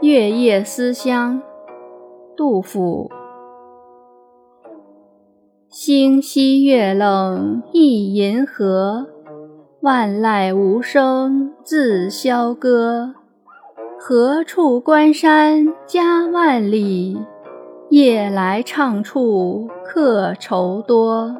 月夜思乡，杜甫。星稀月冷一银河，万籁无声自萧歌。何处关山家万里？夜来唱处客愁多。